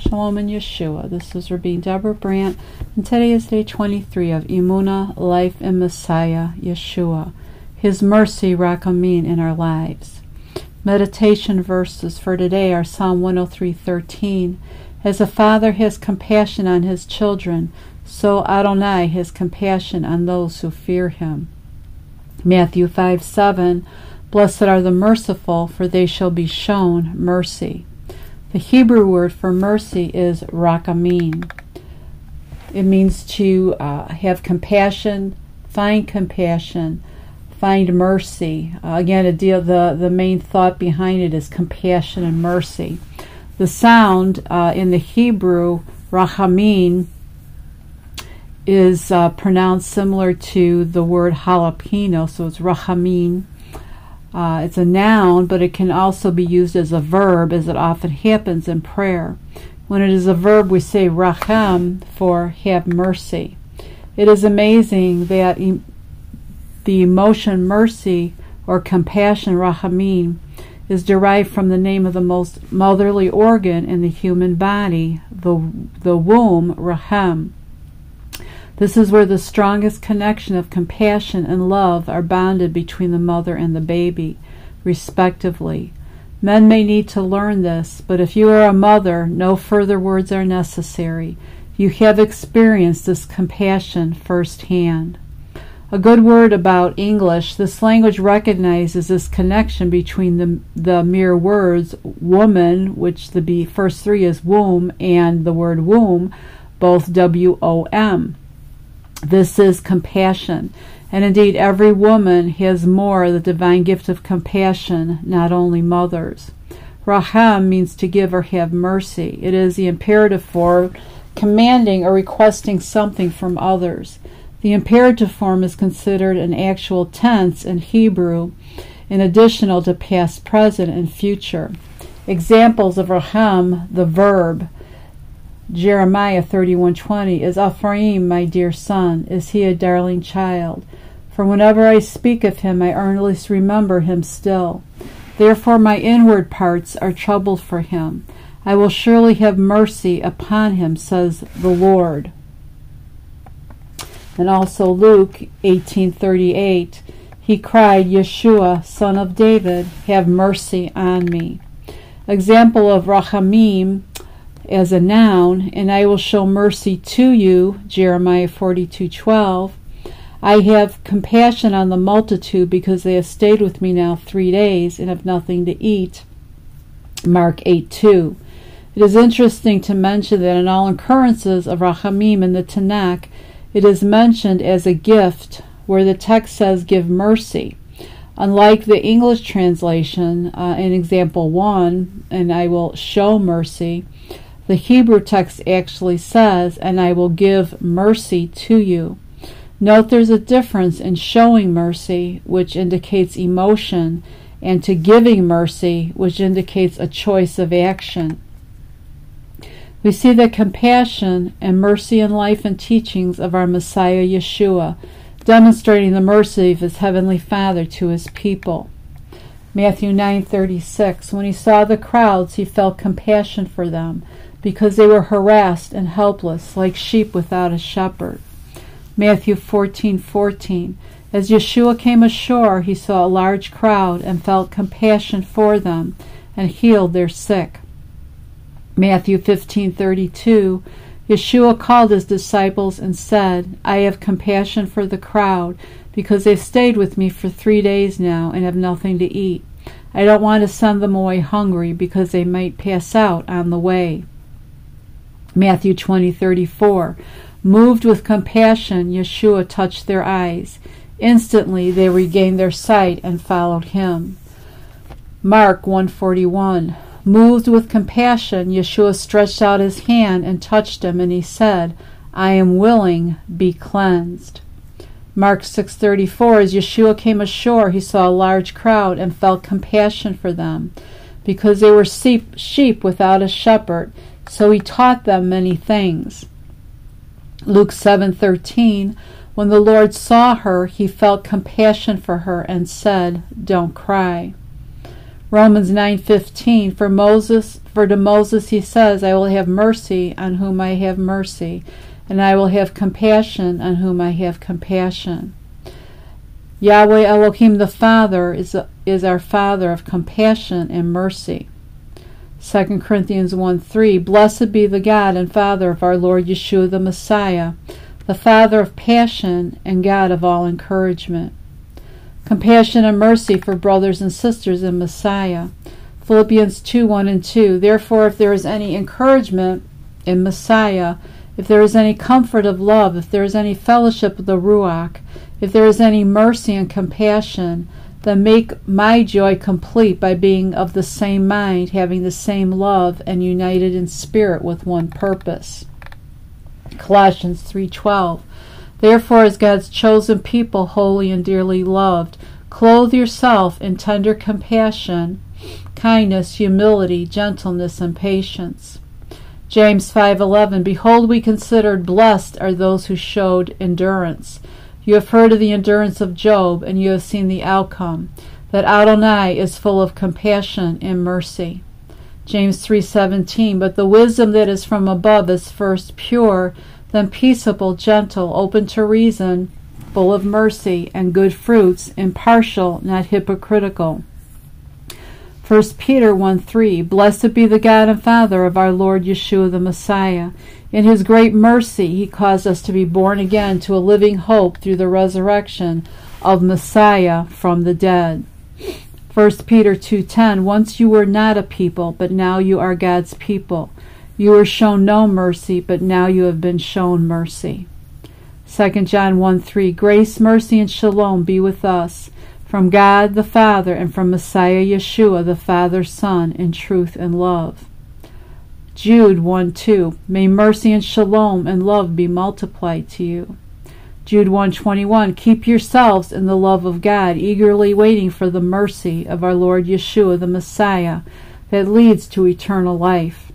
Shalom and Yeshua. This is Rabbi Deborah Brandt, and today is day 23 of Emunah, Life in Messiah, Yeshua. His mercy, Rachamin, in our lives. Meditation verses for today are Psalm 103:13. As a father has compassion on his children, so Adonai has compassion on those who fear him. Matthew 5:7. Blessed are the merciful, for they shall be shown mercy. The Hebrew word for mercy is rachamin. It means to uh, have compassion, find compassion, find mercy. Uh, again, a deal, the, the main thought behind it is compassion and mercy. The sound uh, in the Hebrew, rachamin, is uh, pronounced similar to the word jalapeno, so it's rachamin. Uh, it's a noun, but it can also be used as a verb, as it often happens in prayer. When it is a verb, we say rachem for have mercy. It is amazing that e- the emotion mercy or compassion, rachamim, is derived from the name of the most motherly organ in the human body, the, the womb, rahem. This is where the strongest connection of compassion and love are bounded between the mother and the baby, respectively. Men may need to learn this, but if you are a mother, no further words are necessary. You have experienced this compassion firsthand. A good word about English, this language recognizes this connection between the, the mere words woman, which the first three is womb, and the word womb, both W O M. This is compassion. And indeed, every woman has more the divine gift of compassion, not only mothers. Raham means to give or have mercy. It is the imperative form commanding or requesting something from others. The imperative form is considered an actual tense in Hebrew, in additional to past, present, and future. Examples of raham, the verb, Jeremiah 31:20 is Ephraim my dear son is he a darling child? For whenever I speak of him I earnestly remember him still. Therefore my inward parts are troubled for him. I will surely have mercy upon him says the Lord. And also Luke 18:38 he cried Yeshua son of David have mercy on me example of rachamim as a noun, and I will show mercy to you, Jeremiah 42:12. I have compassion on the multitude because they have stayed with me now 3 days and have nothing to eat. Mark 8:2. It is interesting to mention that in all occurrences of Rachamim in the Tanakh, it is mentioned as a gift, where the text says, Give mercy. Unlike the English translation, uh, in example 1, and I will show mercy, the Hebrew text actually says, and I will give mercy to you. Note there's a difference in showing mercy, which indicates emotion, and to giving mercy, which indicates a choice of action. We see that compassion and mercy in life and teachings of our Messiah Yeshua, demonstrating the mercy of his heavenly Father to his people. Matthew 9:36 When he saw the crowds he felt compassion for them because they were harassed and helpless like sheep without a shepherd. Matthew 14:14 As Yeshua came ashore, he saw a large crowd and felt compassion for them and healed their sick. Matthew 15:32 Yeshua called his disciples and said, I have compassion for the crowd because they've stayed with me for 3 days now and have nothing to eat. I don't want to send them away hungry because they might pass out on the way. Matthew 20:34. Moved with compassion, Yeshua touched their eyes. Instantly they regained their sight and followed him. Mark 141. Moved with compassion, Yeshua stretched out his hand and touched him, and he said, I am willing, be cleansed. Mark 6:34 As Yeshua came ashore, he saw a large crowd and felt compassion for them, because they were sheep without a shepherd. So he taught them many things. Luke 7:13 When the Lord saw her, he felt compassion for her and said, "Don't cry." Romans 9:15 For Moses for to Moses he says I will have mercy on whom I have mercy and I will have compassion on whom I have compassion. Yahweh Elohim the Father is is our Father of compassion and mercy. 2 Corinthians 1 3 Blessed be the God and Father of our Lord Yeshua the Messiah, the Father of passion and God of all encouragement compassion and mercy for brothers and sisters in Messiah. Philippians 2 1 and 2. Therefore, if there is any encouragement in Messiah, if there is any comfort of love, if there is any fellowship of the Ruach, if there is any mercy and compassion, then make my joy complete by being of the same mind, having the same love, and united in spirit with one purpose. Colossians 3:12 Therefore, as God's chosen people, holy and dearly loved, clothe yourself in tender compassion, kindness, humility, gentleness, and patience. James 5:11 Behold we considered blessed are those who showed endurance. You have heard of the endurance of Job and you have seen the outcome that Adonai is full of compassion and mercy. James 3:17 But the wisdom that is from above is first pure, then peaceable, gentle, open to reason, full of mercy and good fruits, impartial, not hypocritical. 1 Peter 1 3 Blessed be the God and Father of our Lord Yeshua the Messiah. In his great mercy, he caused us to be born again to a living hope through the resurrection of Messiah from the dead. 1 Peter 2:10 Once you were not a people, but now you are God's people. You were shown no mercy, but now you have been shown mercy. 2 John 1 3 Grace, mercy, and shalom be with us from God the Father and from Messiah Yeshua, the Father's Son, in truth and love. Jude 1 2 May mercy and shalom and love be multiplied to you. Jude 121 Keep yourselves in the love of God, eagerly waiting for the mercy of our Lord Yeshua the Messiah that leads to eternal life.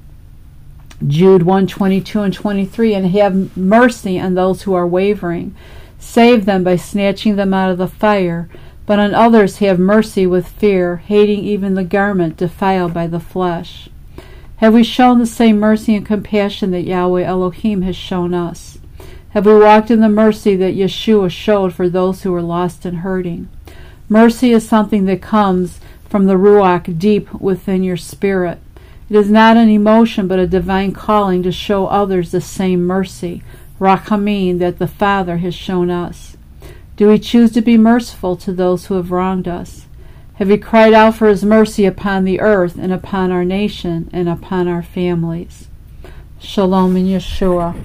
Jude 1 22 and 23, and have mercy on those who are wavering. Save them by snatching them out of the fire, but on others have mercy with fear, hating even the garment defiled by the flesh. Have we shown the same mercy and compassion that Yahweh Elohim has shown us? Have we walked in the mercy that Yeshua showed for those who were lost and hurting? Mercy is something that comes from the Ruach deep within your spirit. It is not an emotion, but a divine calling to show others the same mercy, rachamim, that the Father has shown us. Do we choose to be merciful to those who have wronged us? Have we cried out for His mercy upon the earth and upon our nation and upon our families? Shalom in Yeshua.